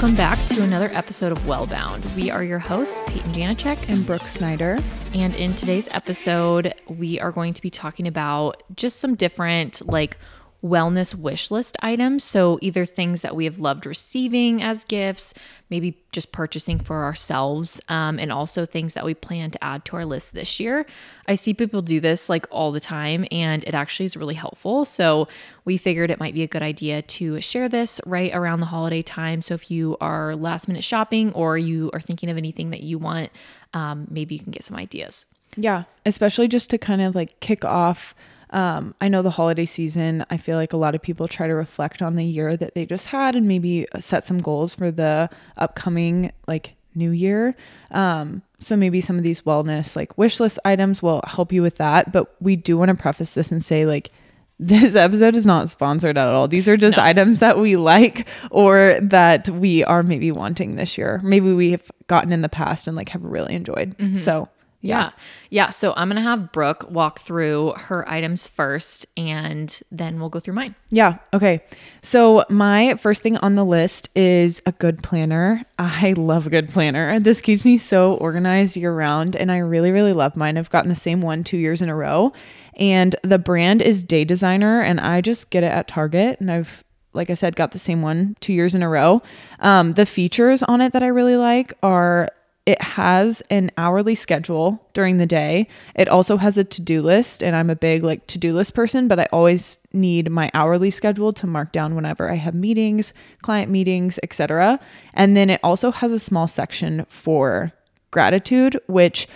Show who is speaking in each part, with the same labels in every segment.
Speaker 1: Welcome back to another episode of Wellbound. We are your hosts, Peyton Janacek
Speaker 2: and Brooke Snyder.
Speaker 1: And in today's episode, we are going to be talking about just some different, like, wellness wish list items. So, either things that we have loved receiving as gifts, maybe just purchasing for ourselves, um, and also things that we plan to add to our list this year. I see people do this like all the time, and it actually is really helpful. So, we figured it might be a good idea to share this right around the holiday time. So, if you are last minute shopping or you are thinking of anything that you want, um, maybe you can get some ideas.
Speaker 2: Yeah, especially just to kind of like kick off um, I know the holiday season, I feel like a lot of people try to reflect on the year that they just had and maybe set some goals for the upcoming like new year. Um, so maybe some of these wellness like wish list items will help you with that. But we do want to preface this and say like this episode is not sponsored at all. These are just no. items that we like or that we are maybe wanting this year. Maybe we have gotten in the past and like have really enjoyed. Mm-hmm. So
Speaker 1: yeah. yeah. So I'm going to have Brooke walk through her items first and then we'll go through mine.
Speaker 2: Yeah. Okay. So my first thing on the list is a good planner. I love a good planner. This keeps me so organized year round and I really, really love mine. I've gotten the same one two years in a row. And the brand is Day Designer and I just get it at Target and I've like I said, got the same one two years in a row. Um, the features on it that I really like are it has an hourly schedule during the day. It also has a to do list, and I'm a big like to do list person, but I always need my hourly schedule to mark down whenever I have meetings, client meetings, etc. And then it also has a small section for gratitude, which,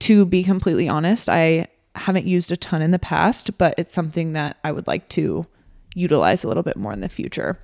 Speaker 2: to be completely honest, I haven't used a ton in the past, but it's something that I would like to utilize a little bit more in the future.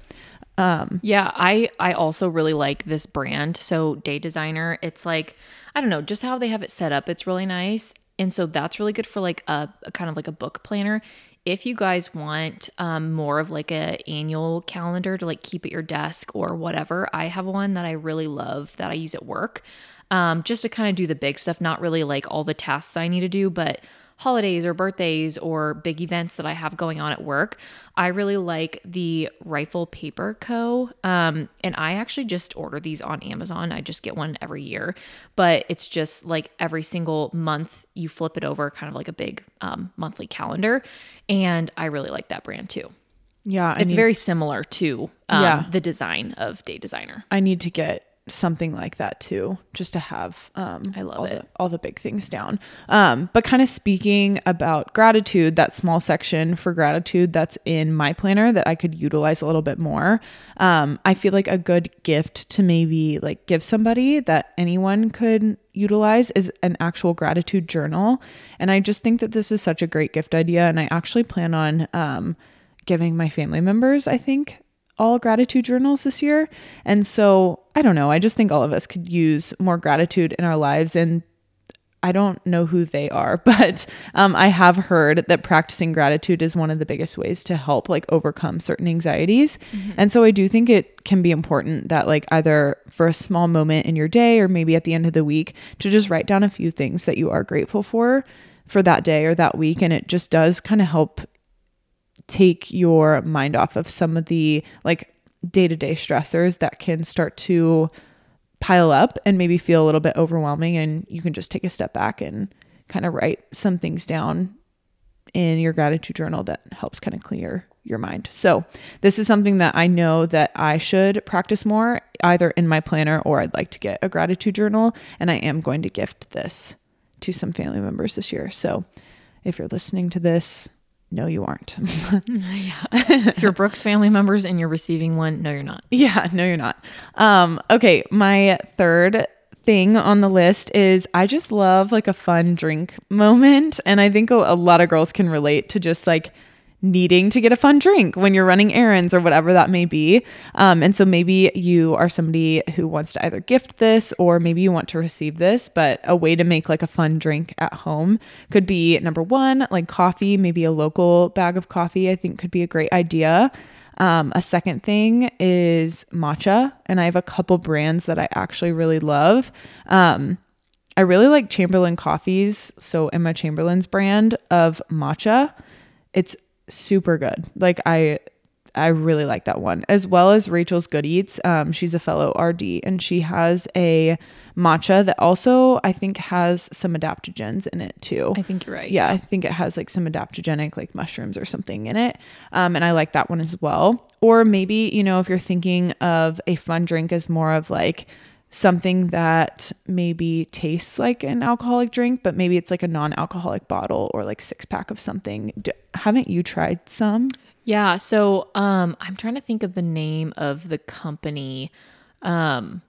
Speaker 1: Um, yeah, I I also really like this brand. So Day Designer, it's like I don't know, just how they have it set up. It's really nice, and so that's really good for like a, a kind of like a book planner. If you guys want um, more of like a annual calendar to like keep at your desk or whatever, I have one that I really love that I use at work, um, just to kind of do the big stuff. Not really like all the tasks I need to do, but holidays or birthdays or big events that I have going on at work. I really like the Rifle Paper Co. Um, and I actually just order these on Amazon. I just get one every year, but it's just like every single month you flip it over, kind of like a big um, monthly calendar. And I really like that brand too.
Speaker 2: Yeah,
Speaker 1: I it's need, very similar to um, yeah. the design of Day Designer.
Speaker 2: I need to get something like that too, just to have um,
Speaker 1: I love
Speaker 2: all
Speaker 1: it.
Speaker 2: The, all the big things down. Um, but kind of speaking about gratitude, that small section for gratitude that's in my planner that I could utilize a little bit more. Um, I feel like a good gift to maybe like give somebody that anyone could utilize is an actual gratitude journal. And I just think that this is such a great gift idea. And I actually plan on um, giving my family members, I think, all gratitude journals this year. And so I don't know. I just think all of us could use more gratitude in our lives. And I don't know who they are, but um, I have heard that practicing gratitude is one of the biggest ways to help like overcome certain anxieties. Mm-hmm. And so I do think it can be important that like either for a small moment in your day or maybe at the end of the week to just write down a few things that you are grateful for for that day or that week. And it just does kind of help take your mind off of some of the like day-to-day stressors that can start to pile up and maybe feel a little bit overwhelming and you can just take a step back and kind of write some things down in your gratitude journal that helps kind of clear your mind. So, this is something that I know that I should practice more either in my planner or I'd like to get a gratitude journal and I am going to gift this to some family members this year. So, if you're listening to this, no, you aren't.
Speaker 1: yeah. if you're Brooke's family members and you're receiving one, no, you're not.
Speaker 2: Yeah, no, you're not. Um, okay, my third thing on the list is I just love like a fun drink moment. And I think a, a lot of girls can relate to just like needing to get a fun drink when you're running errands or whatever that may be. Um, and so maybe you are somebody who wants to either gift this or maybe you want to receive this, but a way to make like a fun drink at home could be number one, like coffee, maybe a local bag of coffee, I think could be a great idea. Um, a second thing is matcha, and I have a couple brands that I actually really love. Um, I really like Chamberlain Coffees, so Emma Chamberlain's brand of matcha. It's super good. Like I I really like that one, as well as Rachel's Good Eats. Um, she's a fellow RD, and she has a matcha that also I think has some adaptogens in it too.
Speaker 1: I think you're right.
Speaker 2: Yeah, I think it has like some adaptogenic like mushrooms or something in it. Um, and I like that one as well. Or maybe, you know, if you're thinking of a fun drink as more of like something that maybe tastes like an alcoholic drink, but maybe it's like a non alcoholic bottle or like six pack of something. D- haven't you tried some?
Speaker 1: Yeah. So um, I'm trying to think of the name of the company. Um,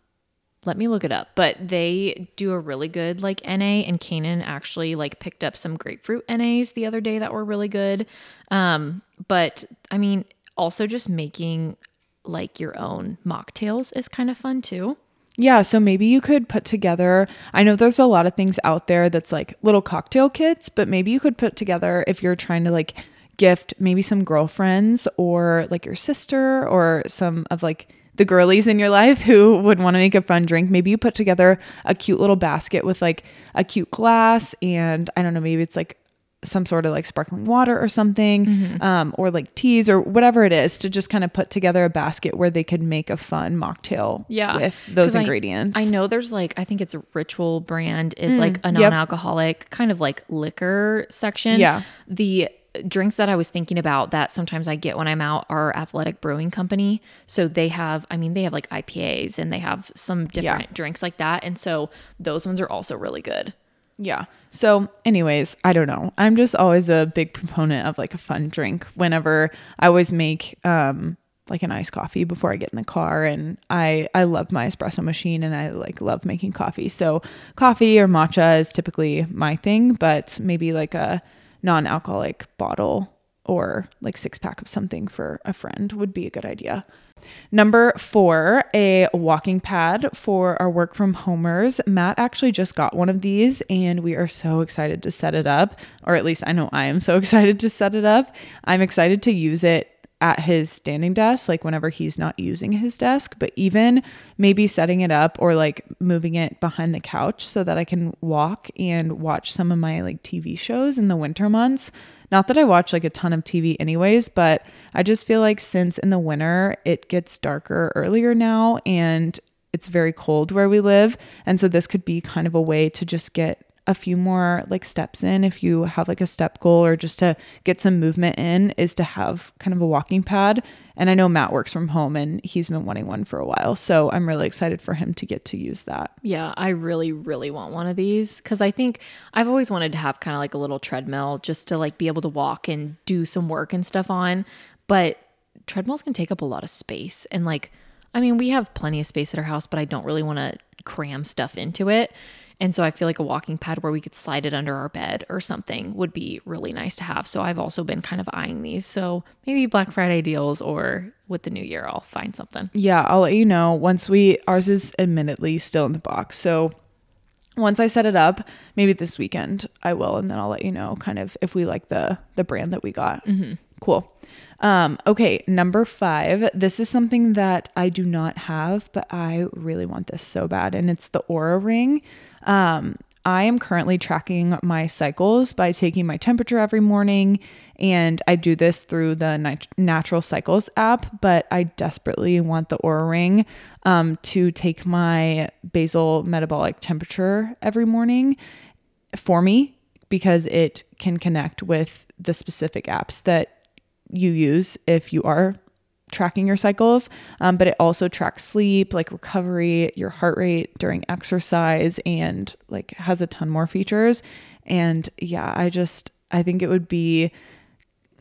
Speaker 1: let me look it up. But they do a really good like NA, and Kanan actually like picked up some grapefruit NAs the other day that were really good. Um, but I mean, also just making like your own mocktails is kind of fun too.
Speaker 2: Yeah, so maybe you could put together. I know there's a lot of things out there that's like little cocktail kits, but maybe you could put together if you're trying to like gift maybe some girlfriends or like your sister or some of like the girlies in your life who would want to make a fun drink. Maybe you put together a cute little basket with like a cute glass and I don't know, maybe it's like some sort of like sparkling water or something,
Speaker 1: Mm-hmm.
Speaker 2: um, or like teas or whatever it is to just kind of put together a basket where they could make a fun mocktail
Speaker 1: Yeah.
Speaker 2: with those ingredients.
Speaker 1: I know there's like I think it's a Ritual brand is like a
Speaker 2: Mm,
Speaker 1: non-alcoholic kind of like liquor section.
Speaker 2: Yeah.
Speaker 1: The drinks that I was thinking about that sometimes I get when I'm out are Athletic Brewing Company. So they have I mean they have like IPAs and they have some different drinks like that and so those ones are also really good.
Speaker 2: Yeah. So, anyways, I don't know. I'm just always a big proponent of like a fun drink whenever I always make um like an iced coffee before I get in the car and I I love my espresso machine and I like love making coffee. So, coffee or matcha is typically my thing, but maybe like a non-alcoholic bottle or like six pack of something for a friend would be a good idea. Number four, a walking pad for our work from homers. Matt actually just got one of these and we are so excited to set it up, or at least I know I am so excited to set it up. I'm excited to use it at his standing desk, like whenever he's not using his desk, but even maybe setting it up or like moving it behind the couch so that I can walk and watch some of my like TV shows in the winter months. Not that I watch like a ton of TV anyways, but I just feel like since in the winter it gets darker earlier now and it's very cold where we live. And so this could be kind of a way to just get a few more like steps in if you have like a step goal or just to get some movement in is to have kind of a walking pad. And I know Matt works from home and he's been wanting one for a while. So I'm really excited for him to get to use that.
Speaker 1: Yeah, I really, really want one of these because I think I've always wanted to have kind of like a little treadmill just to like be able to walk and do some work and stuff on. But treadmills can take up a lot of space. And like, I mean, we have plenty of space at our house, but I don't really want to cram stuff into it. And so I feel like a walking pad where we could slide it under our bed or something would be really nice to have. So I've also been kind of eyeing these. So maybe Black Friday deals or with the new year, I'll find something.
Speaker 2: Yeah, I'll let you know once we, ours is admittedly still in the box. So once I set it up, maybe this weekend I will, and then I'll let you know kind of if we like the the brand that we got. Mm-hmm. Cool. Um, okay, number five. This is something that I do not have, but I really want this so bad, and it's the Oura Ring. Um, I am currently tracking my cycles by taking my temperature every morning, and I do this through the Nat- Natural Cycles app. But I desperately want the Oura Ring um, to take my basal metabolic temperature every morning for me because it can connect with the specific apps that you use if you are tracking your cycles, um, but it also tracks sleep, like recovery, your heart rate during exercise, and like has a ton more features. And yeah, I just I think it would be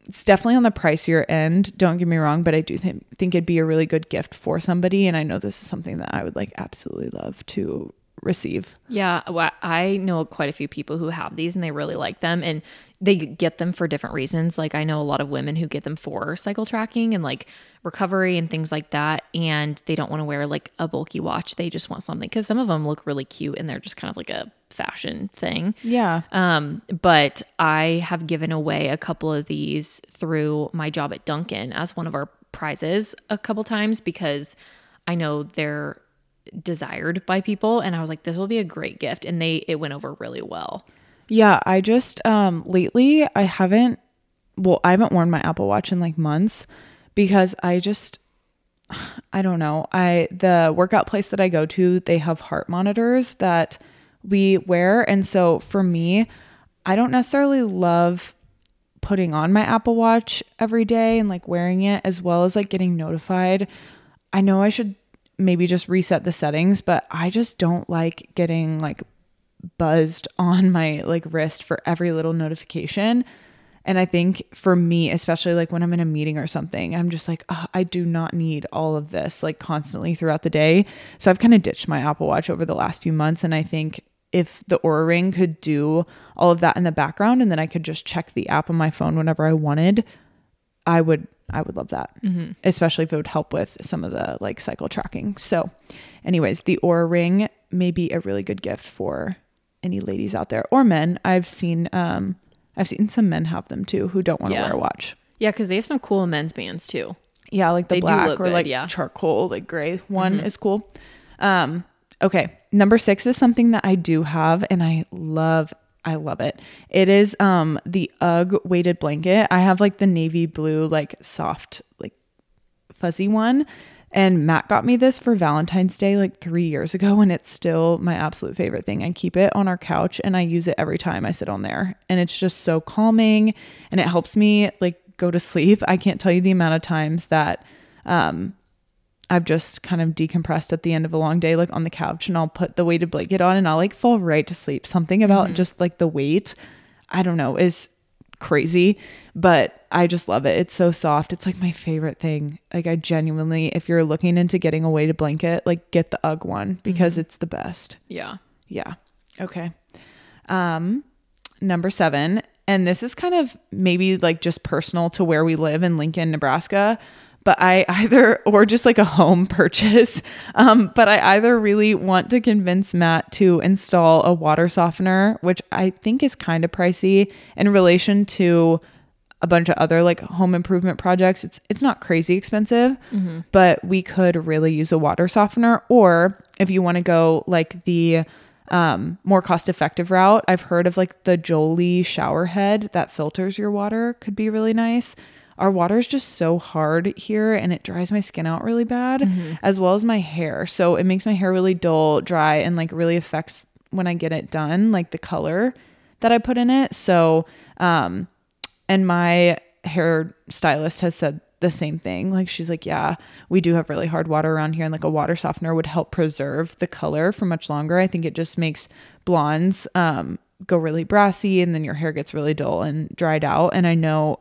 Speaker 2: it's definitely on the pricier end. Don't get me wrong, but I do think think it'd be a really good gift for somebody, and I know this is something that I would like absolutely love to receive.
Speaker 1: Yeah, well, I know quite a few people who have these and they really like them and they get them for different reasons. Like I know a lot of women who get them for cycle tracking and like recovery and things like that and they don't want to wear like a bulky watch. They just want something cuz some of them look really cute and they're just kind of like a fashion thing.
Speaker 2: Yeah.
Speaker 1: Um, but I have given away a couple of these through my job at Duncan as one of our prizes a couple times because I know they're desired by people and I was like this will be a great gift and they it went over really well.
Speaker 2: Yeah, I just um lately I haven't well, I haven't worn my Apple Watch in like months, because I just I don't know. I the workout place that I go to, they have heart monitors that we wear and so for me, I don't necessarily love putting on my Apple Watch every day and like wearing it as well as like getting notified. I know I should maybe just reset the settings, but I just don't like getting like buzzed on my like wrist for every little notification. And I think for me, especially like when I'm in a meeting or something, I'm just like, oh, I do not need all of this like constantly throughout the day. So I've kind of ditched my Apple Watch over the last few months. And I think if the Oura Ring could do all of that in the background and then I could just check the app on my phone whenever I wanted, I would I would love that. Mm-hmm. Especially if it would help with some of the like cycle tracking. So, anyways, the Oura Ring may be a really good gift for any ladies out there or men. I've seen um I've seen some men have them too who don't want to
Speaker 1: Yeah.
Speaker 2: wear a watch.
Speaker 1: Yeah, because they have some cool men's bands too.
Speaker 2: Yeah, like the
Speaker 1: They
Speaker 2: black or
Speaker 1: good,
Speaker 2: like
Speaker 1: yeah. Mm-hmm.
Speaker 2: charcoal, like gray one is cool. Um, okay. Number six is something that I do have and I love. I love it. It is um the UGG weighted blanket. I have like the navy blue, like soft, like fuzzy one. And Matt got me this for Valentine's Day like three years ago, and it's still my absolute favorite thing. I keep it on our couch and I use it every time I sit on there. And it's just so calming and it helps me like go to sleep. I can't tell you the amount of times that um, I've just kind of decompressed at the end of a long day, like on the couch, and I'll put the weighted blanket on and I'll like fall right to sleep. Something about just like the weight, I don't know, is crazy, but I just love it. It's so soft. It's like my favorite thing. Like I genuinely, if you're looking into getting a weighted blanket, like get the UGG one because it's the best.
Speaker 1: Yeah.
Speaker 2: Yeah. Okay. Um, number seven, and this is kind of maybe like just personal to where we live in Lincoln, Nebraska. But I either, or just like a home purchase, um, but I either really want to convince Matt to install a water softener, which I think is kind of pricey in relation to a bunch of other like home improvement projects. It's it's not crazy expensive, but we could really use a water softener. Or if you want to go like the um, more cost effective route, I've heard of like the Jolie shower head that filters your water could be really nice. Our water is just so hard here and it dries my skin out really bad, as well as my hair. So it makes my hair really dull, dry, and like really affects when I get it done, like the color that I put in it. So, um, and my hair stylist has said the same thing. Like she's like, yeah, we do have really hard water around here, and like a water softener would help preserve the color for much longer. I think it just makes blondes um, go really brassy, and then your hair gets really dull and dried out. And I know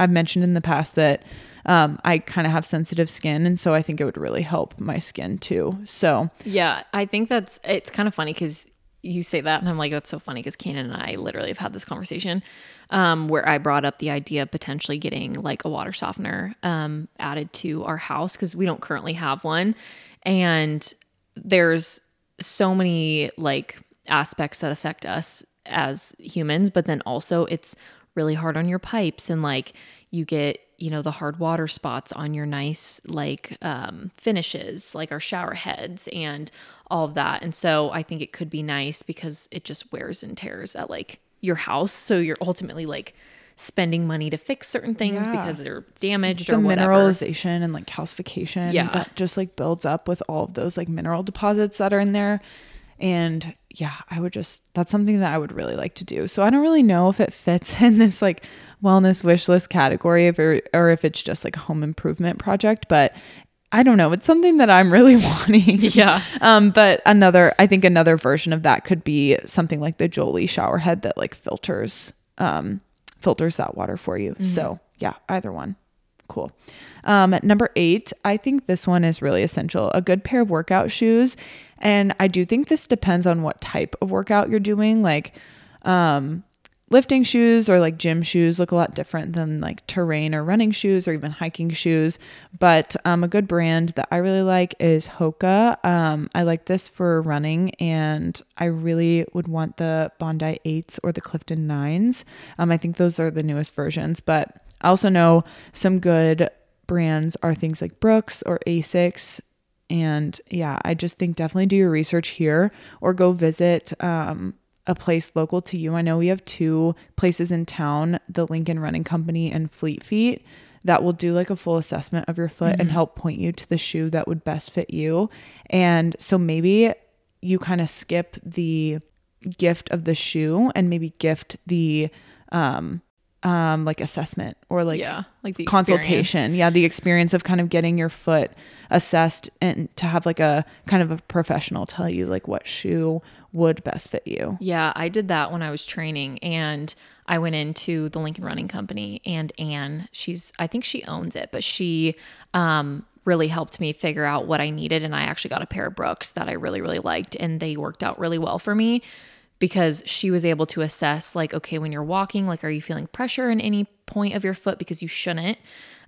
Speaker 2: I've mentioned in the past that um, I kind of have sensitive skin, and so I think it would really help my skin too. So
Speaker 1: Yeah, I think that's it's kind of funny because you say that, and I'm like, that's so funny because Kanan and I literally have had this conversation um, where I brought up the idea of potentially getting like a water softener um, added to our house because we don't currently have one, and there's so many like aspects that affect us as humans, but then also it's really hard on your pipes and like you get you know the hard water spots on your nice like um, finishes like our shower heads and all of that and so i think it could be nice because it just wears and tears at like your house so you're ultimately like spending money to fix certain things
Speaker 2: Yeah.
Speaker 1: because they're damaged
Speaker 2: the
Speaker 1: or whatever
Speaker 2: mineralization and like calcification
Speaker 1: Yeah.
Speaker 2: that just like builds up with all of those like mineral deposits that are in there and yeah i would just that's something that i would really like to do so i don't really know if it fits in this like wellness wish list category if it, or if it's just like a home improvement project but i don't know it's something that i'm really wanting
Speaker 1: yeah
Speaker 2: um, but another, I think another version of that could be something like the Jolie shower head that like filters, um, filters that water for you. So yeah, either one. Cool. Um, number eight, I think this one is really essential. A good pair of workout shoes. And I do think this depends on what type of workout you're doing. Like, um, lifting shoes or like gym shoes look a lot different than like terrain or running shoes or even hiking shoes. But um, a good brand that I really like is Hoka. Um, I like this for running, and I really would want the Bondi 8s or the Clifton 9s. Um, I think those are the newest versions, but I also know some good brands are things like Brooks or Asics. And yeah, I just think definitely do your research here or go visit um, a place local to you. I know we have two places in town, the Lincoln Running Company and Fleet Feet, that will do like a full assessment of your foot and help point you to the shoe that would best fit you. And so maybe you kind of skip the gift of the shoe and maybe gift the um um like assessment or like
Speaker 1: yeah, like the
Speaker 2: consultation. Yeah, the experience of kind of getting your foot assessed and to have like a kind of a professional tell you like what shoe would best fit you.
Speaker 1: Yeah, I did that when I was training and I went into the Lincoln Running Company and Anne, she's I think she owns it, but she um really helped me figure out what I needed and I actually got a pair of Brooks that I really really liked and they worked out really well for me because she was able to assess like okay when you're walking like are you feeling pressure in any point of your foot? Because you shouldn't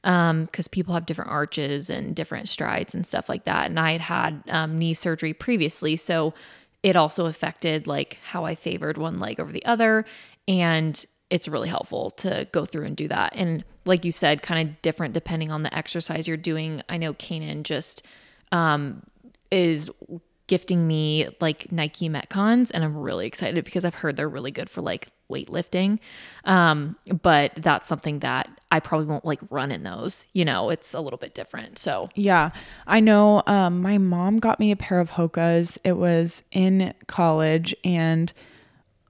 Speaker 1: um because people have different arches and different strides and stuff like that. And I had had um, knee surgery previously so it also affected like how I favored one leg over the other. And it's really helpful to go through and do that. And like you said kind of different depending on the exercise you're doing. I know Kanan just um is gifting me like Nike Metcons and I'm really excited because I've heard they're really good for like weightlifting. Um, but that's something that I probably won't like run in those. You know, it's a little bit different. So
Speaker 2: Yeah. I know um my mom got me a pair of Hoka's. It was in college and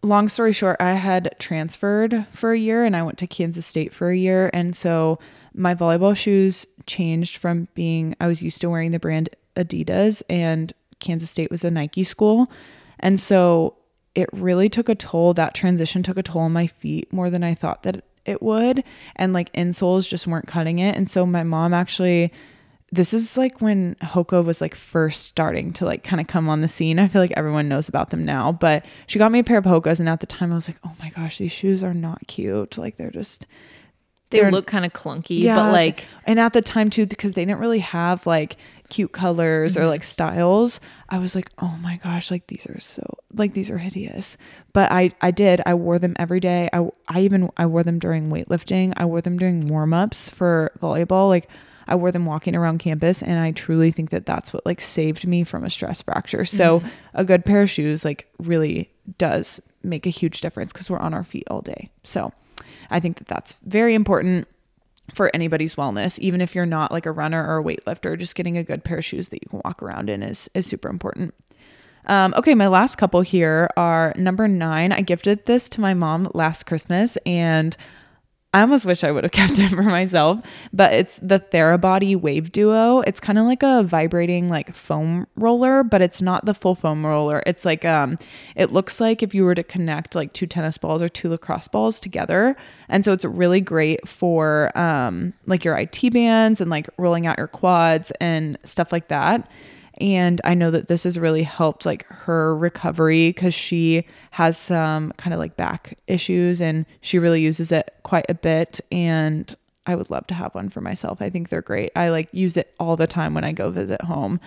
Speaker 2: long story short, I had transferred for a year and I went to Kansas State for a year and so my volleyball shoes changed from being I was used to wearing the brand Adidas and Kansas State was a Nike school. And so it really took a toll. That transition took a toll on my feet more than I thought that it would. And like insoles just weren't cutting it. And so my mom actually, this is like when Hoka was like first starting to like kind of come on the scene. I feel like everyone knows about them now, but she got me a pair of Hokas. And at the time I was like, oh my gosh, these shoes are not cute. Like they're just,
Speaker 1: they
Speaker 2: They're-
Speaker 1: look kind of clunky, but like
Speaker 2: and at the time too because they didn't really have like cute colors
Speaker 1: Mm-hmm.
Speaker 2: or like styles i was like oh my gosh like these are so like these are hideous. But i i did. I wore them every day. I i even i wore them during weightlifting. I wore them during warm-ups for volleyball. Like i wore them walking around campus and i truly think that that's what like saved me from a stress fracture. So
Speaker 1: Mm-hmm.
Speaker 2: a good pair of shoes like really does make a huge difference because we're on our feet all day. So i think that that's very important for anybody's wellness, even if you're not like a runner or a weightlifter, just getting a good pair of shoes that you can walk around in is is super important. Um, okay, my last couple here are number nine. I gifted this to my mom last Christmas, and I almost wish I would have kept it for myself. But it's the Therabody Wave Duo. It's kind of like a vibrating like foam roller, but it's not the full foam roller. It's like um, it looks like if you were to connect like two tennis balls or two lacrosse balls together, and so it's really great for um, like your IT bands and like rolling out your quads and stuff like that and i know that this has really helped like her recovery because she has some kind of like back issues and she really uses it quite a bit. And i would love to have one for myself. I think they're great. I like use it all the time when i go visit home.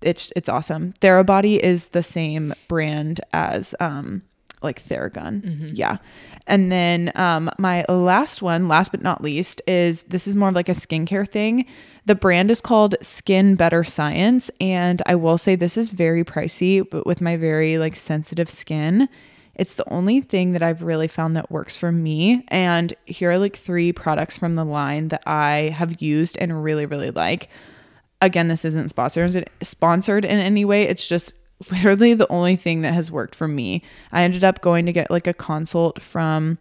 Speaker 2: It's it's awesome. Therabody is the same brand as um like Theragun. Yeah. And then um my last one, last but not least, is this is more of like a skincare thing. The brand is called Skin Better Science. And I will say this is very pricey, but with my very like sensitive skin, it's the only thing that I've really found that works for me. And here are like three products from the line that I have used and really, really like again this isn't sponsored sponsored in any way it's just literally the only thing that has worked for me i ended up going to get like a consult from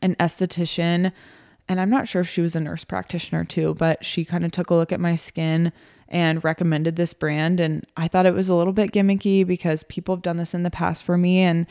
Speaker 2: an esthetician and i'm not sure if she was a nurse practitioner too but she kind of took a look at my skin and recommended this brand and i thought it was a little bit gimmicky because people have done this in the past for me and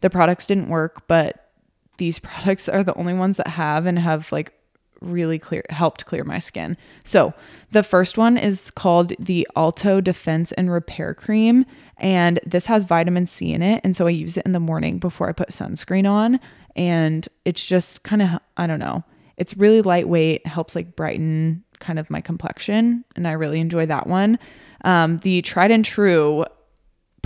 Speaker 2: the products didn't work but these products are the only ones that have and have like really clear helped clear my skin. So, the first one is called the Alto Defense and Repair Cream and this has vitamin C in it and so I use it in the morning before I put sunscreen on and it's just kind of I don't know. It's really lightweight, helps like brighten kind of my complexion and I really enjoy that one. Um, the tried and true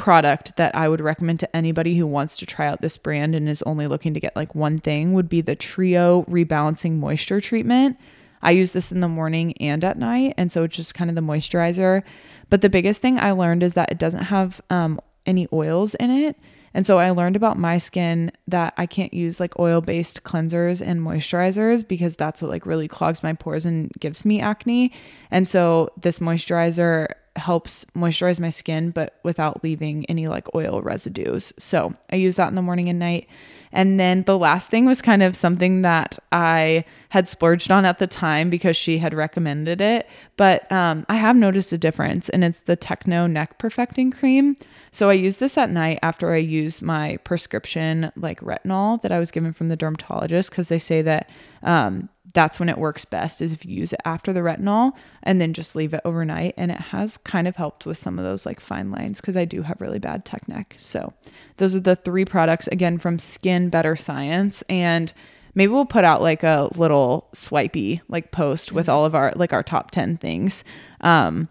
Speaker 2: product that I would recommend to anybody who wants to try out this brand and is only looking to get like one thing would be the Trio Rebalancing Moisture Treatment. I use this in the morning and at night, and so it's just kind of the moisturizer. But the biggest thing I learned is that it doesn't have um, any oils in it, And so I learned about my skin that I can't use like oil based cleansers and moisturizers because that's what like really clogs my pores and gives me acne. And so this moisturizer helps moisturize my skin, but without leaving any like oil residues. So I use that in the morning and night. And then the last thing was kind of something that I had splurged on at the time because she had recommended it. But um, I have noticed a difference, and it's the Techno Neck Perfecting Cream. So I use this at night after I use my prescription like retinol that I was given from the dermatologist because they say that um, that's when it works best is if you use it after the retinol and then just leave it overnight. And it has kind of helped with some of those like fine lines because i do have really bad tech neck. So those are the three products again from skin better science. And maybe we'll put out like a little swipey like post with all of our like our top 10 things. Um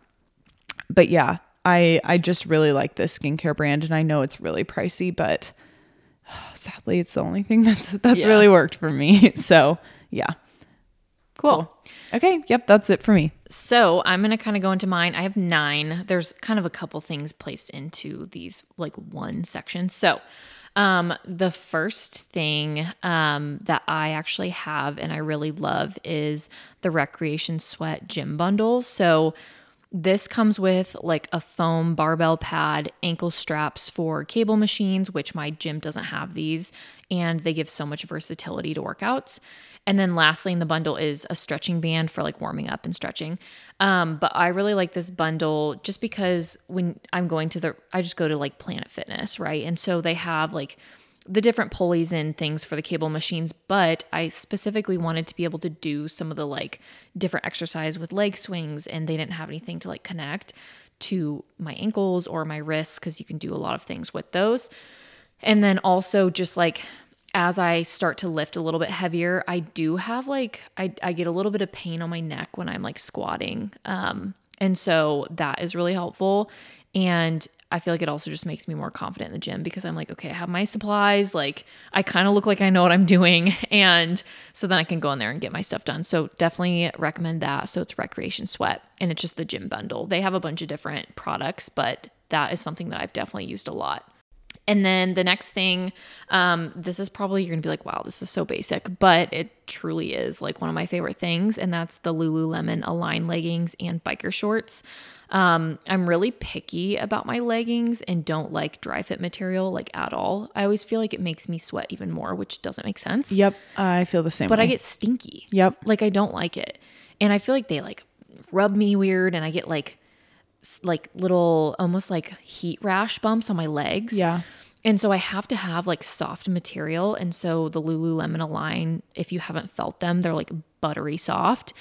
Speaker 2: but yeah i i just really like this skincare brand and i know it's really pricey but sadly it's the only thing that's that's
Speaker 1: Yeah.
Speaker 2: really worked for me. So yeah
Speaker 1: Cool.
Speaker 2: Okay, yep, that's it for me.
Speaker 1: So I'm gonna kind of go into mine. I have nine. There's kind of a couple things placed into these like one section. So um the first thing um that I actually have and I really love is the Recreation Sweat Gym Bundle. So this comes with like a foam barbell pad, ankle straps for cable machines, which my gym doesn't have these, and they give so much versatility to workouts. And then lastly in the bundle is a stretching band for like warming up and stretching. Um, but I really like this bundle just because when I'm going to the, I just go to like Planet Fitness, right? And so they have like the different pulleys and things for the cable machines, but I specifically wanted to be able to do some of the like different exercise with leg swings, and they didn't have anything to like connect to my ankles or my wrists because you can do a lot of things with those. And then also just like as I start to lift a little bit heavier, I do have like I, I get a little bit of pain on my neck when I'm like squatting. Um, and so that is really helpful. And I feel like it also just makes me more confident in the gym because I'm like, okay, I have my supplies. Like I kind of look like I know what I'm doing. And so then I can go in there and get my stuff done. So definitely recommend that. So it's Recreation Sweat and it's just the gym bundle. They have a bunch of different products, but that is something that I've definitely used a lot. And then the next thing, um, this is probably you're gonna be like, wow, this is so basic, but it truly is like one of my favorite things, and that's the Lululemon Align leggings and biker shorts. Um, I'm really picky about my leggings and don't like dry fit material like at all. I always feel like it makes me sweat even more, which doesn't make sense.
Speaker 2: Yep, I feel the same
Speaker 1: But
Speaker 2: way.
Speaker 1: I get stinky.
Speaker 2: Yep.
Speaker 1: Like I don't like it. And I feel like they like rub me weird and I get like like little almost like heat rash bumps on my legs.
Speaker 2: Yeah.
Speaker 1: And so I have to have like soft material. And so the Lululemon Align, if you haven't felt them, they're like buttery soft.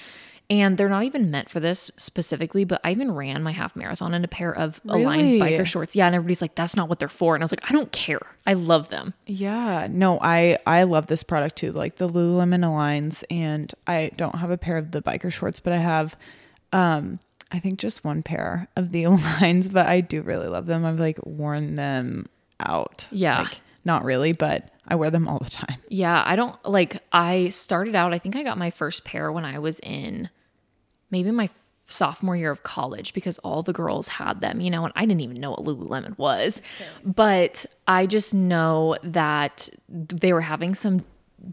Speaker 1: And they're not even meant for this specifically, but I even ran my half marathon in a pair of Align
Speaker 2: Really?
Speaker 1: biker shorts. Yeah, and everybody's like, that's not what they're for. And I was like, I don't care. I love them.
Speaker 2: Yeah, no, I I love this product too. Like the Lululemon Aligns, and I don't have a pair of the biker shorts, but I have, um, I think just one pair of the Aligns. But I do really love them. I've like worn them out.
Speaker 1: Yeah.
Speaker 2: like, not really, but I wear them all the time.
Speaker 1: Yeah, I don't like I started out, I think I got my first pair when I was in maybe my sophomore year of college because all the girls had them, you know, and I didn't even know what Lululemon was. But I just know that they were having some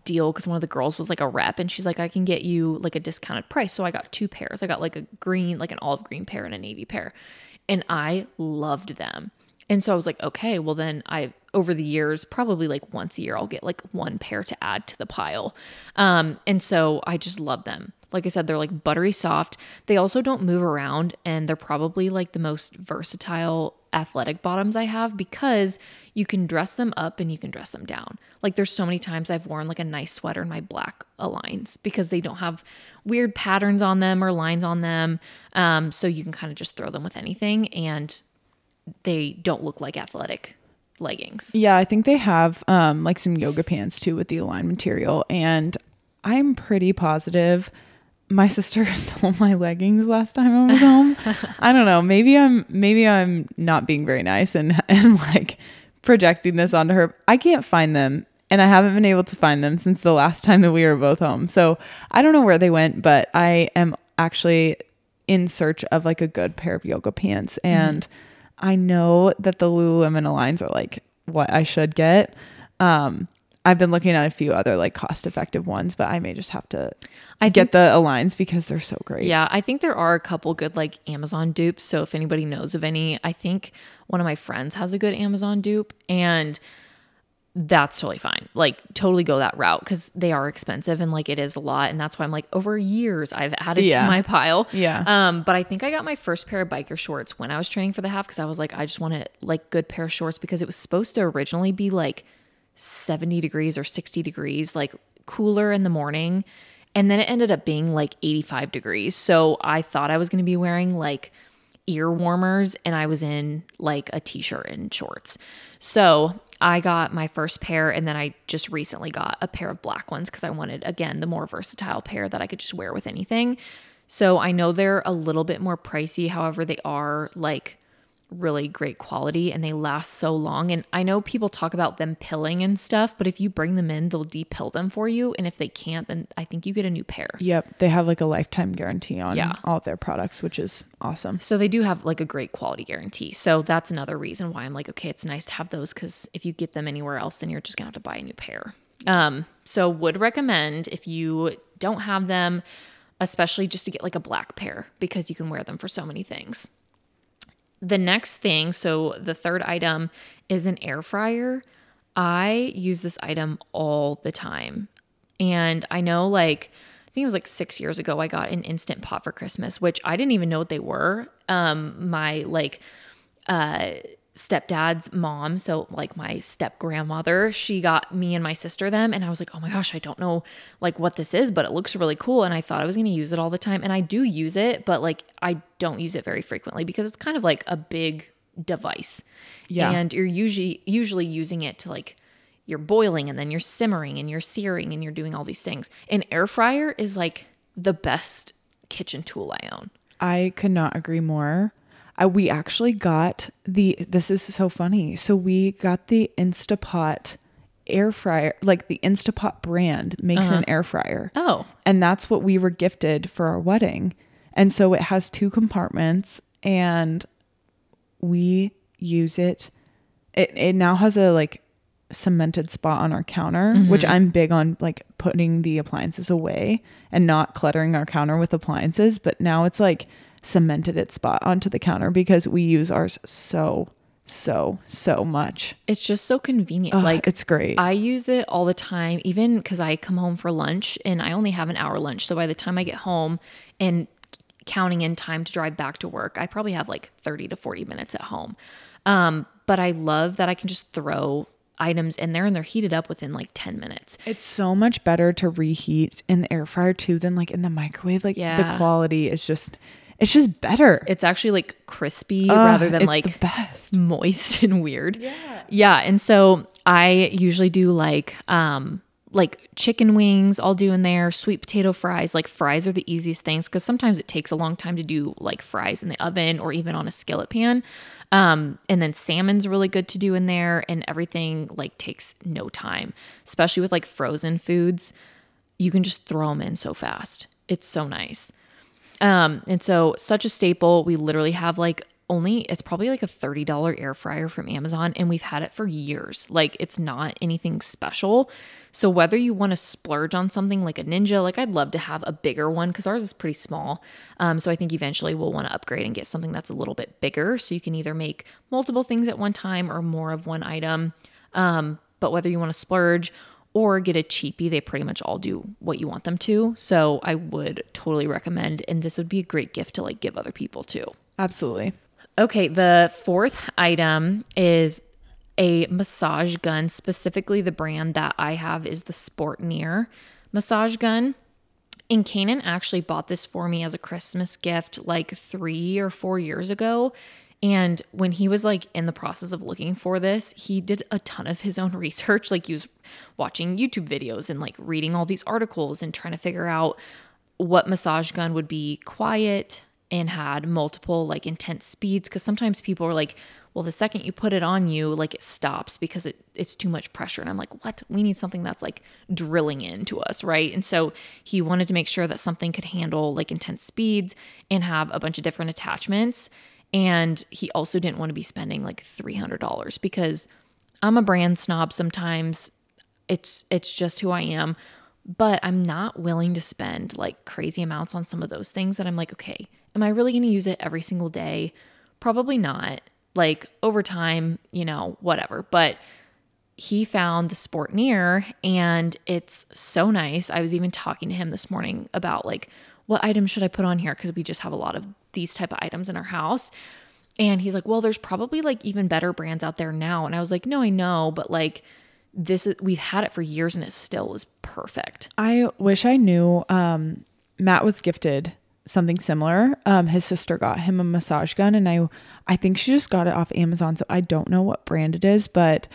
Speaker 1: deal because one of the girls was like a rep and she's like, I can get you like a discounted price. So I got two pairs. I got like a green, like an olive green pair and a navy pair. And I loved them. And so I was like, okay, well then I over the years, probably like once a year, I'll get like one pair to add to the pile. Um, and so I just love them. Like I said, they're like buttery soft. They also don't move around, and they're probably like the most versatile athletic bottoms I have because you can dress them up and you can dress them down. Like there's so many times I've worn like a nice sweater in my black aligns because they don't have weird patterns on them or lines on them. Um, so you can kind of just throw them with anything and they don't look like athletic leggings.
Speaker 2: Yeah, I think they have um like some yoga pants too with the Align material, and I'm pretty positive. My sister stole my leggings last time I was home. I don't know. Maybe I'm maybe I'm not being very nice and and like projecting this onto her. I can't find them and I haven't been able to find them since the last time that we were both home. So, I don't know where they went, but I am actually in search of like a good pair of yoga pants and I know that the Lululemon Aligns are like what I should get. Um, I've been looking at a few other like cost effective ones, but I may just have to
Speaker 1: I
Speaker 2: get the Aligns because they're so great.
Speaker 1: Yeah, I think there are a couple good like Amazon dupes. So if anybody knows of any, I think one of my friends has a good Amazon dupe and that's totally fine. Like totally go that route because they are expensive and like it is a lot. And that's why I'm like over years I've added
Speaker 2: Yeah.
Speaker 1: to my pile.
Speaker 2: Yeah.
Speaker 1: Um, but I think I got my first pair of biker shorts when I was training for the half because I was like, I just wanted like good pair of shorts because it was supposed to originally be like 70 degrees or 60 degrees, like cooler in the morning. And then it ended up being like 85 degrees. So I thought I was going to be wearing like ear warmers and I was in like a t shirt and shorts. So I got my first pair and then I just recently got a pair of black ones because I wanted, again, the more versatile pair that I could just wear with anything. So I know they're a little bit more pricey. However, they are like really great quality and they last so long. And I know people talk about them pilling and stuff, but if you bring them in, they'll depill them for you. And if they can't, then I think you get a new pair.
Speaker 2: Yep. They have like a lifetime guarantee on
Speaker 1: Yeah.
Speaker 2: all their products, which is awesome.
Speaker 1: So they do have like a great quality guarantee. So that's another reason why I'm like, okay, it's nice to have those because if you get them anywhere else, then you're just gonna have to buy a new pair. Um, so would recommend if you don't have them, especially just to get like a black pair because you can wear them for so many things. The next thing, so the third item is an air fryer. I use this item all the time. And I know like I think it was like 6 years ago I got an instant pot for Christmas, which I didn't even know what they were. Um my like uh stepdad's mom, so like my step grandmother, she got me and my sister them and I was like, "Oh my gosh, I don't know like what this is, but it looks really cool." And I thought I was going to use it all the time and I do use it, but like I don't use it very frequently because it's kind of like a big device.
Speaker 2: Yeah.
Speaker 1: And you're usually usually using it to like you're boiling and then you're simmering and you're searing and you're doing all these things. An air fryer is like the best kitchen tool I own.
Speaker 2: I could not agree more. I, we actually got the, this is so funny. So we got the Instapot air fryer, like the Instapot brand makes an uh-huh. air fryer.
Speaker 1: Oh,
Speaker 2: And that's what we were gifted for our wedding. And so it has two compartments and we use it. It it now has a like cemented spot on our counter, mm-hmm. which I'm big on like putting the appliances away and not cluttering our counter with appliances, but now it's like cemented its spot onto the counter because we use ours so so so much.
Speaker 1: it's just so convenient.
Speaker 2: Ugh,
Speaker 1: like
Speaker 2: it's great.
Speaker 1: I use it all the time, even because I come home for lunch and I only have an hour lunch. So by the time I get home and counting in time to drive back to work, I probably have like 30 to 40 minutes at home. Um, but I love that I can just throw items in there and they're heated up within like 10 minutes.
Speaker 2: It's so much better to reheat in the air fryer too than like in the microwave. Like
Speaker 1: yeah.
Speaker 2: the quality is just it's just better.
Speaker 1: It's actually like crispy
Speaker 2: Ugh,
Speaker 1: rather than like
Speaker 2: best.
Speaker 1: moist and weird. Yeah. Yeah. And so I usually do like um like chicken wings I'll do in there, sweet potato fries. Like fries are the easiest things because sometimes it takes a long time to do like fries in the oven or even on a skillet pan. Um, and then salmon's really good to do in there, and everything like takes no time, especially with like frozen foods. You can just throw them in so fast. It's so nice. Um, and so such a staple. We literally have like only it's probably like a $30 air fryer from Amazon and we've had it for years. Like it's not anything special. So whether you want to splurge on something like a Ninja, like I'd love to have a bigger one cuz ours is pretty small. Um, so I think eventually we'll want to upgrade and get something that's a little bit bigger so you can either make multiple things at one time or more of one item. Um, but whether you want to splurge or get a cheapie, they pretty much all do what you want them to. So I would totally recommend, and this would be a great gift to like give other people too.
Speaker 2: Absolutely.
Speaker 1: Okay, the fourth item is a massage gun. Specifically, the brand that I have is the Sportneer massage gun. And Kanan actually bought this for me as a Christmas gift like three or four years ago. And when he was like in the process of looking for this, he did a ton of his own research. Like he was watching YouTube videos and like reading all these articles and trying to figure out what massage gun would be quiet and had multiple like intense speeds. Because sometimes people are like well the second you put it on you like it stops because it it's too much pressure. And I'm like what? We need something that's like drilling into us right? And so he wanted to make sure that something could handle like intense speeds and have a bunch of different attachments and he also didn't want to be spending like $300 because I'm a brand snob sometimes. It's it's just who I am. But I'm not willing to spend like crazy amounts on some of those things that I'm like, okay, am I really going to use it every single day? Probably not. Like over time, you know, whatever. But he found the Sportneer and it's so nice. I was even talking to him this morning about like what items should I put on here because we just have a lot of these type of items in our house. And he's like, "Well, there's probably like even better brands out there now." And I was like, "No, I know, but like this is we've had it for years and it still was perfect."
Speaker 2: I wish I knew. Um, Matt was gifted something similar. Um, his sister got him a massage gun, and I, I think she just got it off Amazon. So I don't know what brand it is, but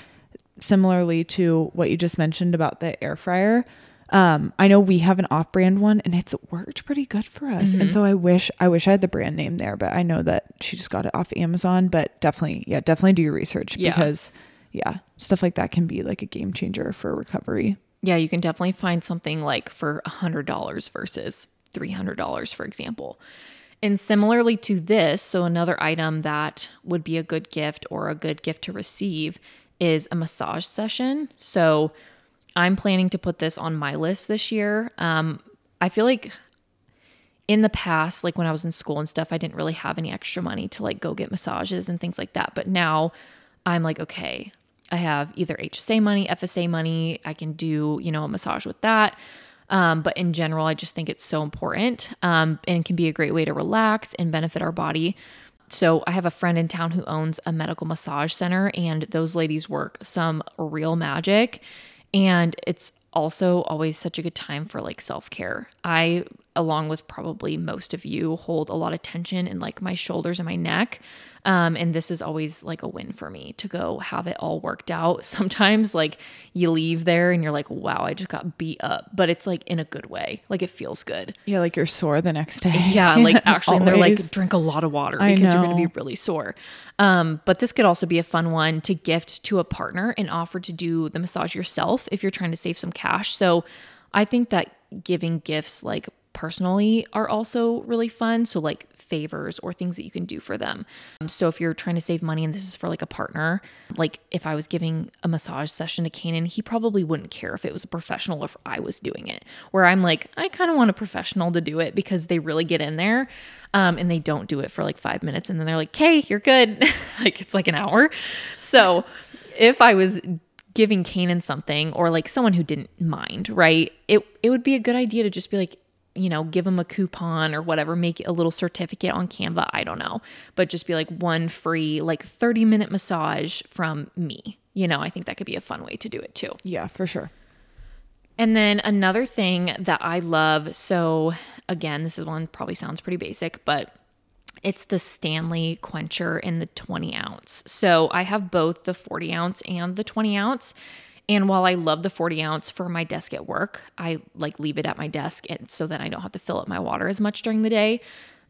Speaker 2: similarly to what you just mentioned about the air fryer, um, I know we have an off-brand one, and it's worked pretty good for us.
Speaker 1: Mm-hmm.
Speaker 2: And so I wish, I wish I had the brand name there, but I know that she just got it off Amazon. But definitely, yeah, definitely do your research
Speaker 1: Yeah.
Speaker 2: because, yeah, stuff like that can be like a game changer for recovery.
Speaker 1: Yeah, you can definitely find something like for a $100 versus $300, for example. And similarly to this, so another item that would be a good gift or a good gift to receive is a massage session. So I'm planning to put this on my list this year. Um, I feel like in the past, like when I was in school and stuff, I didn't really have any extra money to like go get massages and things like that. But now I'm like, okay, I have either HSA money, FSA money. I can do, you know, a massage with that. Um, but in general, I just think it's so important um, and can be a great way to relax and benefit our body. So I have a friend in town who owns a medical massage center, and those ladies work some real magic. And it's also always such a good time for like self care. I, along with probably most of you, hold a lot of tension in like my shoulders and my neck. Um, and this is always like a win for me to go have it all worked out. Sometimes, like, you leave there and you're like, wow, I just got beat up, but it's like in a good way. Like, it feels good.
Speaker 2: Yeah, like you're sore the next day.
Speaker 1: Yeah, like actually, and they're like, drink a lot of water because you're going to be really sore. Um, but this could also be a fun one to gift to a partner and offer to do the massage yourself if you're trying to save some cash. So I think that giving gifts like personally are also really fun. So, like favors or things that you can do for them. Um, so, if you're trying to save money and this is for like a partner, like if I was giving a massage session to Kanan, he probably wouldn't care if it was a professional or if I was doing it. Where I'm like, I kind of want a professional to do it because they really get in there um, and they don't do it for like five minutes and then they're like, okay, you're good. like it's like an hour. So, if I was giving Kanan something or like someone who didn't mind, right? It it would be a good idea to just be like, you know, give them a coupon or whatever, make a little certificate on Canva, I don't know. But just be like one free like 30 minute massage from me. You know, I think that could be a fun way to do it too.
Speaker 2: Yeah, for sure.
Speaker 1: And then another thing that I love, so again, this is one probably sounds pretty basic, but it's the Stanley Quencher in the 20 ounce. So I have both the 40 ounce and the 20 ounce. And while I love the 40 ounce for my desk at work, I like leave it at my desk and so that I don't have to fill up my water as much during the day.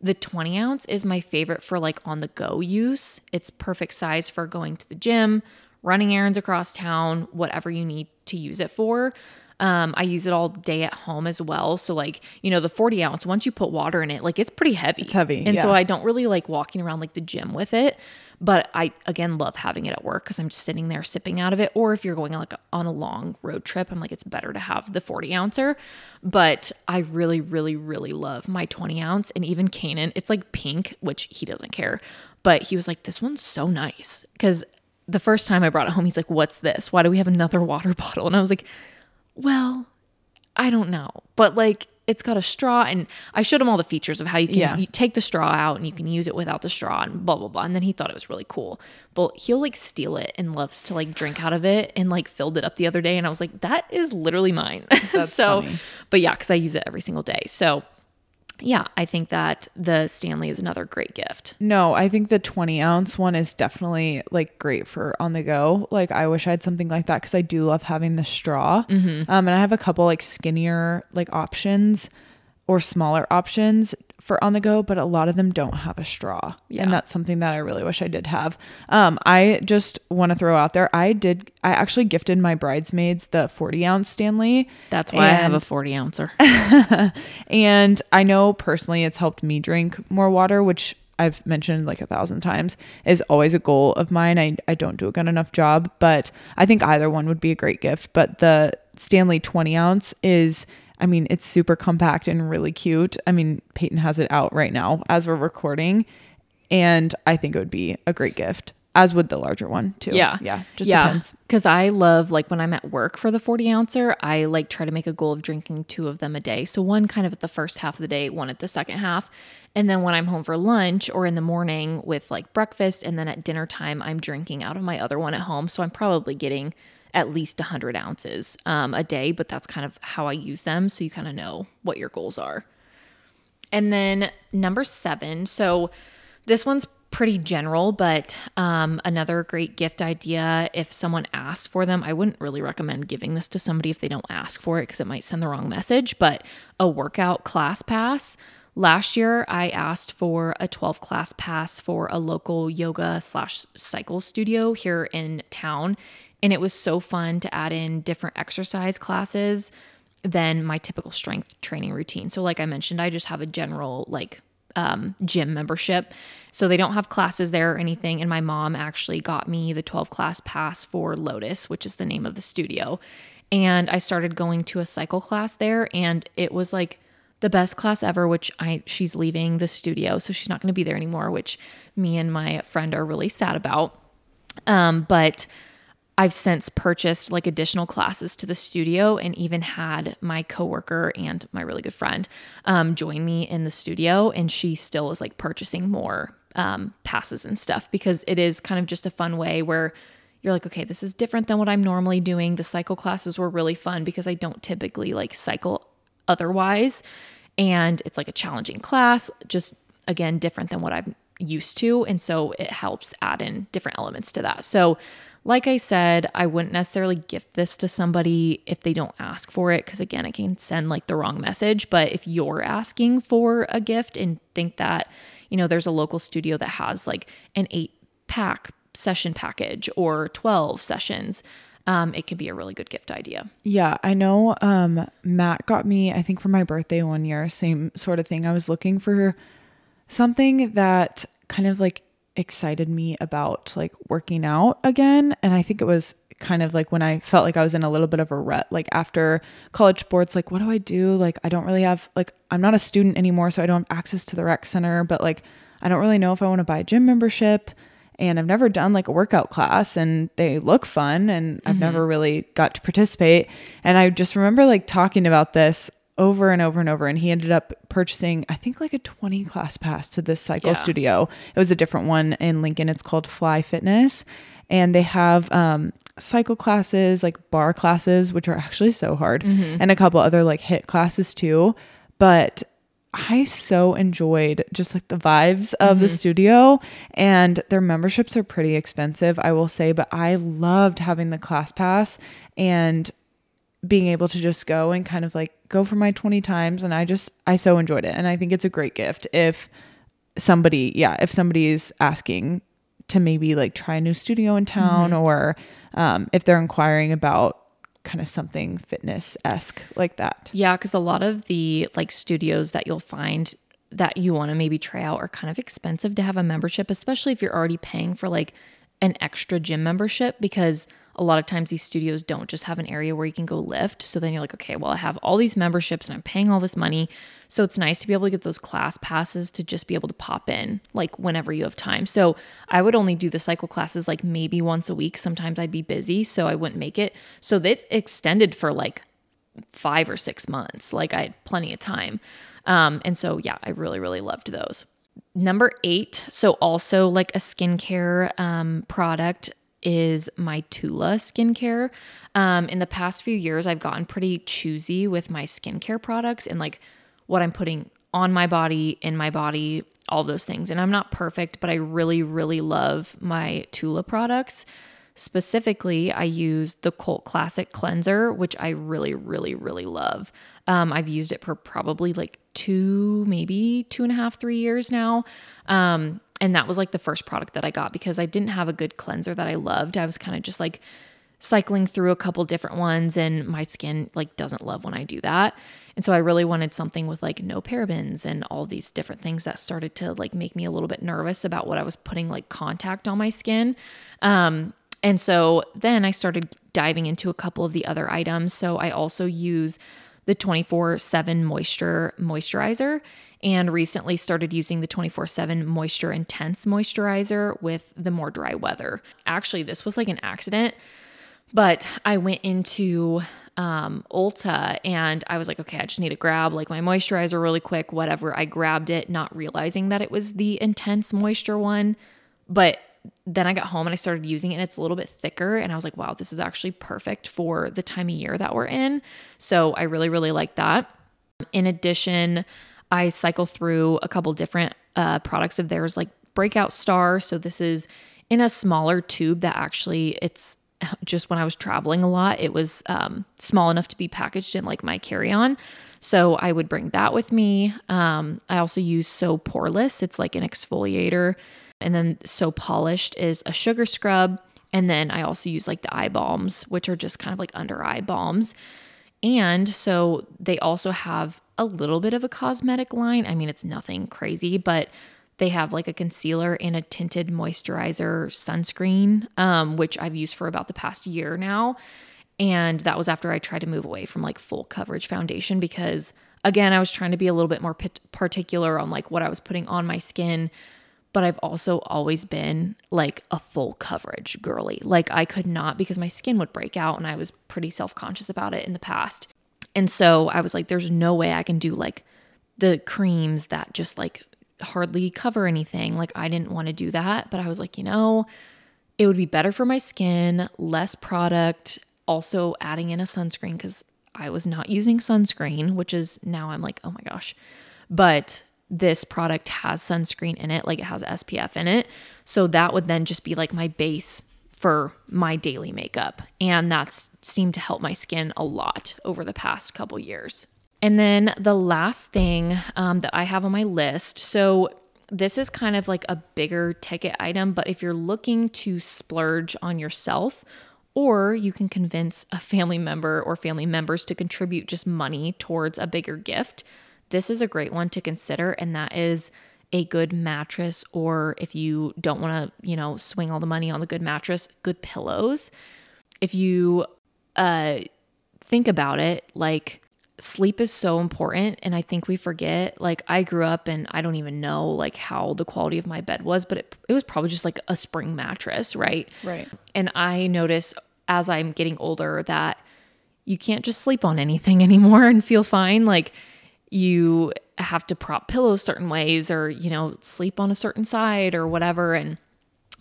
Speaker 1: The 20 ounce is my favorite for like on the go use. It's perfect size for going to the gym, running errands across town, whatever you need to use it for. Um, I use it all day at home as well. So like, you know, the 40 ounce, once you put water in it, like it's pretty heavy. It's
Speaker 2: heavy,
Speaker 1: And so. I don't really like walking around like the gym with it. But I again love having it at work because I'm just sitting there sipping out of it. Or if you're going like on a long road trip, I'm like, it's better to have the 40 ouncer. But I really, really, really love my 20 ounce. And even Kanan, it's like pink, which he doesn't care. But he was like, this one's so nice. Because the first time I brought it home, he's like, what's this? Why do we have another water bottle? And I was like, well, I don't know, but like it's got a straw, and I showed him all the features of how you can
Speaker 2: Yeah.
Speaker 1: you take the straw out and you can use it without the straw and blah blah blah. And then he thought it was really cool. But he'll like steal it and loves to like drink out of it and like filled it up the other day, and I was like, that is literally mine. so,
Speaker 2: funny.
Speaker 1: but yeah, because I use it every single day. So yeah, I think that the Stanley is another great gift.
Speaker 2: No, I think the 20 ounce one is definitely like great for on the go. Like I wish I had something like that because I do love having the straw. Um, and I have a couple like skinnier like options or smaller options for on the go, but a lot of them don't have a straw.
Speaker 1: Yeah.
Speaker 2: And that's something that I really wish I did have. Um, I just want to throw out there, I did, I actually gifted my bridesmaids the 40 ounce Stanley.
Speaker 1: That's why I have a 40 ouncer.
Speaker 2: And I know personally it's helped me drink more water, which I've mentioned like a thousand times, is always a goal of mine. I, I don't do a good enough job, but I think either one would be a great gift. But the Stanley 20 ounce is, I mean, it's super compact and really cute. I mean, Peyton has it out right now as we're recording, and I think it would be a great gift as would the larger one too.
Speaker 1: Yeah.
Speaker 2: Yeah. Just
Speaker 1: yeah.
Speaker 2: depends.
Speaker 1: Because I love, like, when I'm at work for the 40 ouncer, I like try to make a goal of drinking two of them a day. So one kind of at the first half of the day, one at the second half. And then when I'm home for lunch or in the morning with like breakfast, and then at dinner time, I'm drinking out of my other one at home. So I'm probably getting at least 100 ounces um, a day, but that's kind of how I use them. So you kind of know what your goals are. And then number seven. So this one's pretty general, but um, another great gift idea if someone asks for them. I wouldn't really recommend giving this to somebody if they don't ask for it because it might send the wrong message, but a workout class pass. Last year, I asked for a 12 class pass for a local yoga slash cycle studio here in town. And it was so fun to add in different exercise classes than my typical strength training routine. So, like I mentioned, I just have a general, like, um, gym membership. So they don't have classes there or anything. And my mom actually got me the 12 class pass for Lotus, which is the name of the studio. And I started going to a cycle class there, and it was like, the best class ever which i she's leaving the studio so she's not going to be there anymore which me and my friend are really sad about um, but I've since purchased like additional classes to the studio and even had my coworker and my really good friend um, join me in the studio. And she still is like purchasing more um, passes and stuff because it is kind of just a fun way where you're like, okay, this is different than what I'm normally doing. The cycle classes were really fun because I don't typically like cycle otherwise. And it's like a challenging class, just again, different than what I'm used to. And so it helps add in different elements to that. So, like I said, I wouldn't necessarily gift this to somebody if they don't ask for it, because again, it can send like the wrong message. But if you're asking for a gift and think that, you know, there's a local studio that has like an eight pack session package or 12 sessions, um, it could be a really good gift idea.
Speaker 2: Yeah, I know um, Matt got me, I think for my birthday one year, same sort of thing. I was looking for something that kind of like excited me about like working out again. And I think it was kind of like when I felt like I was in a little bit of a rut, like after college sports, like, what do I do? Like, I don't really have, like, I'm not a student anymore, so I don't have access to the rec center, but like, I don't really know if I want to buy a gym membership. And I've never done like a workout class and they look fun and I've mm-hmm. never really got to participate. And I just remember like talking about this over and over and over. And he ended up purchasing, I think, like a 20 class pass to this cycle yeah. studio. It was a different one in Lincoln. It's called Fly Fitness. And they have um, cycle classes, like barre classes, which are actually so hard, mm-hmm. and a couple other like HIIT classes too. But I so enjoyed just like the vibes of mm-hmm. the studio and their memberships are pretty expensive, I will say, but I loved having the class pass and being able to just go and kind of like go for my 20 times and I just I so enjoyed it and I think it's a great gift if somebody yeah if somebody is asking to maybe like try a new studio in town mm-hmm. or um, if they're inquiring about kind of something fitness esque like that.
Speaker 1: Yeah, because a lot of the like studios that you'll find that you want to maybe try out are kind of expensive to have a membership, especially if you're already paying for like an extra gym membership because a lot of times these studios don't just have an area where you can go lift. So then you're like, okay, well, I have all these memberships and I'm paying all this money. So it's nice to be able to get those class passes to just be able to pop in like whenever you have time. So I would only do the cycle classes like maybe once a week. Sometimes I'd be busy, so I wouldn't make it. So this extended for like five or six months. Like I had plenty of time. Um, and so, yeah, I really, really loved those. Number eight, so also like a skincare um, product is my Tula skincare. Um, in the past few years, I've gotten pretty choosy with my skincare products and like what I'm putting on my body, in my body, all those things. And I'm not perfect, but I really, really love my Tula products. Specifically, I use the Cult Classic Cleanser, which I really, really, really love. Um, I've used it for probably like two, maybe two and a half, three years now. Um, and that was like the first product that I got because I didn't have a good cleanser that I loved. I was kind of just like cycling through a couple different ones and my skin like doesn't love when I do that. And so I really wanted something with like no parabens and all these different things that started to like make me a little bit nervous about what I was putting like contact on my skin. Um, and so then I started diving into a couple of the other items. So I also use the 24 7 moisture moisturizer and recently started using the 24 7 moisture intense moisturizer with the more dry weather. Actually, this was like an accident. But I went into um, Ulta and I was like, okay, I just need to grab like my moisturizer really quick, whatever. I grabbed it, not realizing that it was the intense moisture one. But then I got home and I started using it and it's a little bit thicker. And I was like, wow, this is actually perfect for the time of year that we're in. So I really, really like that. In addition, I cycle through a couple different uh, products of theirs, like Breakout Star. So this is in a smaller tube that actually it's just when I was traveling a lot, it was um, small enough to be packaged in like my carry on. So I would bring that with me. Um, I also use So Poreless, it's like an exfoliator. And then So Polished is a sugar scrub. And then I also use like the eye balms, which are just kind of like under eye balms. And so they also have a little bit of a cosmetic line. I mean, it's nothing crazy, but they have like a concealer and a tinted moisturizer sunscreen, um, which I've used for about the past year now. And that was after I tried to move away from like full coverage foundation because, again, I was trying to be a little bit more particular on like what I was putting on my skin. But I've also always been like a full coverage girly. Like I could not because my skin would break out and I was pretty self conscious about it in the past. And so I was like, there's no way I can do like the creams that just like hardly cover anything. Like I didn't want to do that, but I was like, you know, it would be better for my skin, less product, also adding in a sunscreen cuz I was not using sunscreen, which is now I'm like, "Oh my gosh." But this product has sunscreen in it, like it has SPF in it. So that would then just be like my base for my daily makeup. And that's seemed to help my skin a lot over the past couple years. And then the last thing um, that I have on my list so this is kind of like a bigger ticket item, but if you're looking to splurge on yourself, or you can convince a family member or family members to contribute just money towards a bigger gift, this is a great one to consider. And that is a good mattress, or if you don't want to, you know, swing all the money on the good mattress, good pillows. If you uh, think about it, like sleep is so important and i think we forget like i grew up and i don't even know like how the quality of my bed was but it, it was probably just like a spring mattress right
Speaker 2: right
Speaker 1: and i notice as i'm getting older that you can't just sleep on anything anymore and feel fine like you have to prop pillows certain ways or you know sleep on a certain side or whatever and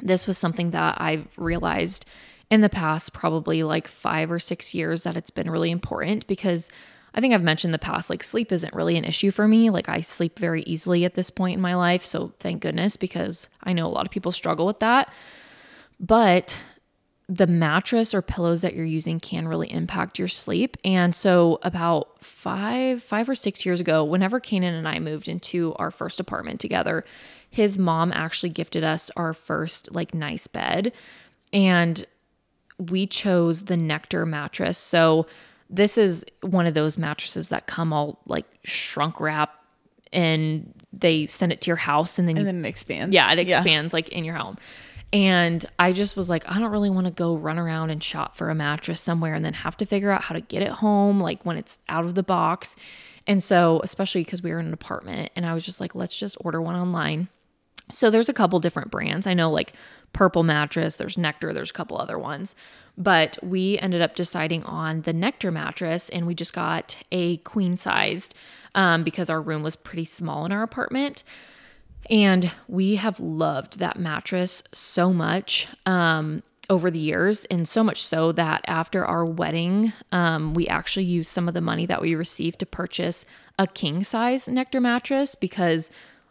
Speaker 1: this was something that i've realized in the past probably like 5 or 6 years that it's been really important because I think I've mentioned the past, like sleep isn't really an issue for me. Like I sleep very easily at this point in my life. So thank goodness, because I know a lot of people struggle with that. But the mattress or pillows that you're using can really impact your sleep. And so about five, five or six years ago, whenever Kanan and I moved into our first apartment together, his mom actually gifted us our first like nice bed. And we chose the Nectar mattress. So this is one of those mattresses that come all like shrunk wrap and they send it to your house and then
Speaker 2: and
Speaker 1: you,
Speaker 2: then it expands.
Speaker 1: yeah, it expands yeah. like in your home. And I just was like, I don't really want to go run around and shop for a mattress somewhere and then have to figure out how to get it home, like when it's out of the box. And so, especially because we were in an apartment, and I was just like, let's just order one online. So, there's a couple different brands. I know like Purple Mattress, there's Nectar, there's a couple other ones. But we ended up deciding on the Nectar mattress and we just got a queen sized um, because our room was pretty small in our apartment. And we have loved that mattress so much um, over the years, and so much so that after our wedding, um, we actually used some of the money that we received to purchase a king size Nectar mattress because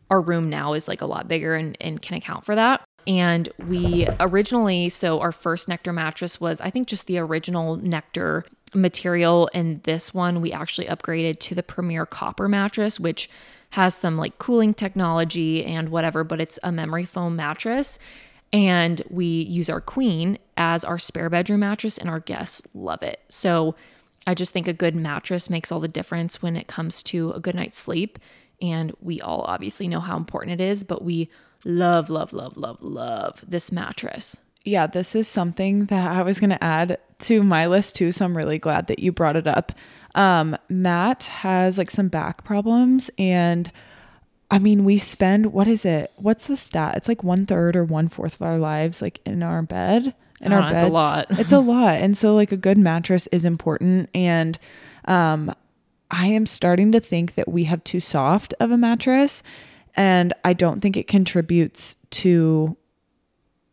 Speaker 1: our room now is like a lot bigger and, and can account for that. And we originally, so our first Nectar mattress was, I think, just the original Nectar material. And this one, we actually upgraded to the Premier Copper mattress, which has some like cooling technology and whatever, but it's a memory foam mattress. And we use our queen as our spare bedroom mattress, and our guests love it. So I just think a good mattress makes all the difference when it comes to a good night's sleep. And we all obviously know how important it is, but we love, love, love, love, love this mattress.
Speaker 2: Yeah, this is something that I was going to add to my list too. So I'm really glad that you brought it up. Um, Matt has like some back problems and I mean, we spend what is it? What's the stat? It's like one third or one fourth of our lives like in our bed. In our bed,
Speaker 1: it's a lot.
Speaker 2: it's a lot, and so like a good mattress is important. And um, I am starting to think that we have too soft of a mattress, and I don't think it contributes to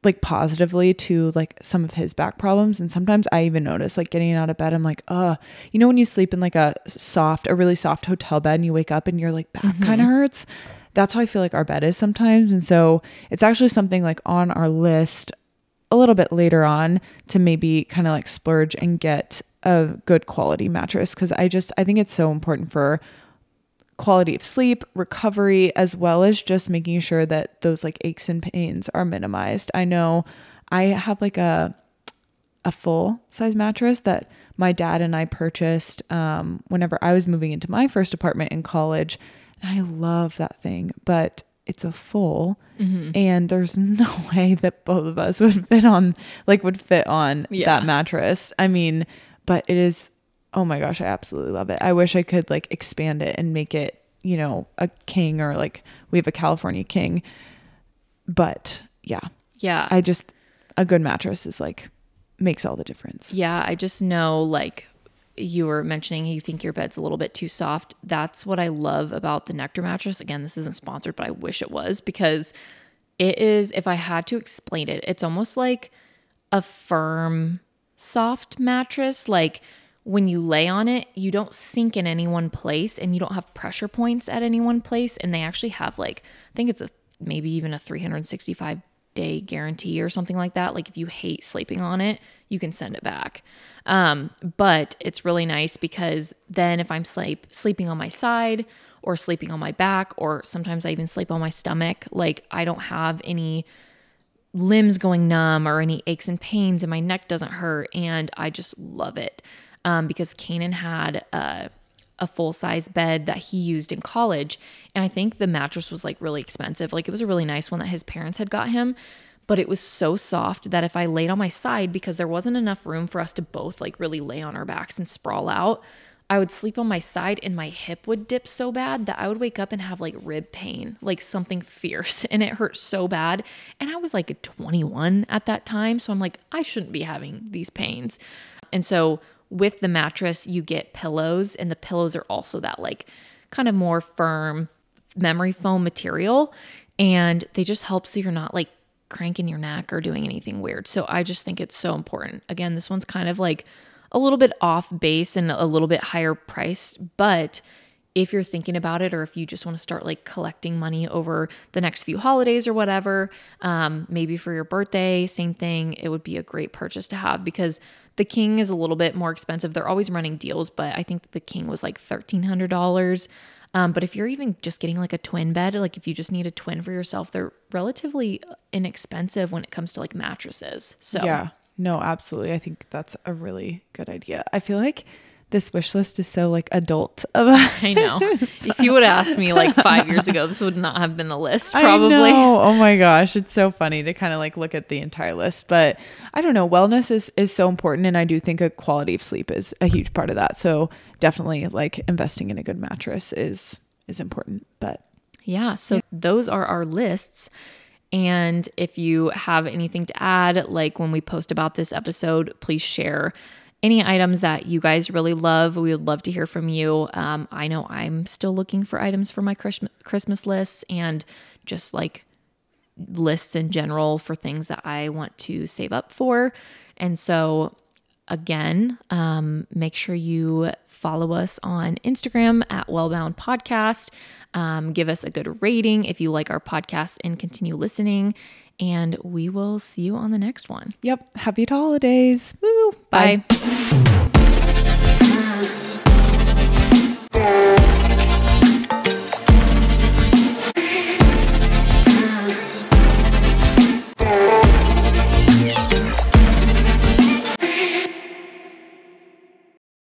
Speaker 2: like positively to like some of his back problems. And sometimes i even notice like getting out of bed i'm like uh you know when you sleep in like a soft a really soft hotel bed and you wake up and your like back kind of hurts? That's how i feel like our bed is sometimes. And so it's actually something like on our list a little bit later on to maybe kind of like splurge and get a good quality mattress. Because i just i think it's so important for quality of sleep, recovery, as well as just making sure that those like aches and pains are minimized. I know I have like a a full size mattress that my dad and I purchased um, whenever I was moving into my first apartment in college, and I love that thing, but it's a full and there's no way that both of us would fit on like would fit on
Speaker 1: Yeah.
Speaker 2: that mattress. I mean, but it is oh my gosh, I absolutely love it. I wish I could like expand it and make it, you know, a king or like we have a California king. But yeah,
Speaker 1: Yeah.
Speaker 2: I just a good mattress is like makes all the difference.
Speaker 1: Yeah, I just know like you were mentioning you think your bed's a little bit too soft. That's what I love about the Nectar mattress. Again, this isn't sponsored, but I wish it was because it is if I had to explain it, it's almost like a firm soft mattress like when you lay on it, you don't sink in any one place and you don't have pressure points at any one place and they actually have like I think it's a maybe even a 365 day guarantee or something like that. Like if you hate sleeping on it, you can send it back. Um, but it's really nice because then if I'm sleep sleeping on my side or sleeping on my back, or sometimes I even sleep on my stomach, like I don't have any limbs going numb or any aches and pains and my neck doesn't hurt and i just love it um, because kanan had a, a full-size bed that he used in college and i think the mattress was like really expensive like it was a really nice one that his parents had got him but it was so soft that if i laid on my side because there wasn't enough room for us to both like really lay on our backs and sprawl out I would sleep on my side and my hip would dip so bad that I would wake up and have like rib pain, like something fierce, and it hurt so bad. And I was like 21 at that time. So I'm like, I shouldn't be having these pains. And so with the mattress, you get pillows, and the pillows are also that like kind of more firm memory foam material. And they just help so you're not like cranking your neck or doing anything weird. So I just think it's so important. Again, this one's kind of like a little bit off base and a little bit higher priced, but if you're thinking about it or if you just want to start like collecting money over the next few holidays or whatever, um, maybe for your birthday, same thing, it would be a great purchase to have because the king is a little bit more expensive. They're always running deals, but I think the king was like $1,300. Um, but if you're even just getting like a twin bed, like if you just need a twin for yourself, they're relatively inexpensive when it comes to like mattresses. So
Speaker 2: Yeah. No, absolutely. I think that's a really good idea. I feel like this wish list is so like adult
Speaker 1: I know. if you would have asked me like five years ago, this would not have been the list,
Speaker 2: I
Speaker 1: probably.
Speaker 2: know. Oh my gosh, it's so funny to kind of like look at the entire list. But I don't know. Wellness is is so important, and I do think a quality of sleep is a huge part of that. So definitely, like investing in a good mattress is is important. But
Speaker 1: Yeah. So those are our lists. And if you have anything to add, like when we post about this episode, please share any items that you guys really love. We would love to hear from you. Um, I know I'm still looking for items for my Christmas lists and just like lists in general for things that I want to save up for. And so, again, um, make sure you follow us on Instagram at Wellbound Podcast. Um, give us a good rating if you like our podcast and continue listening. And we will see you on the next one.
Speaker 2: yep, happy holidays. Woo.
Speaker 1: Bye.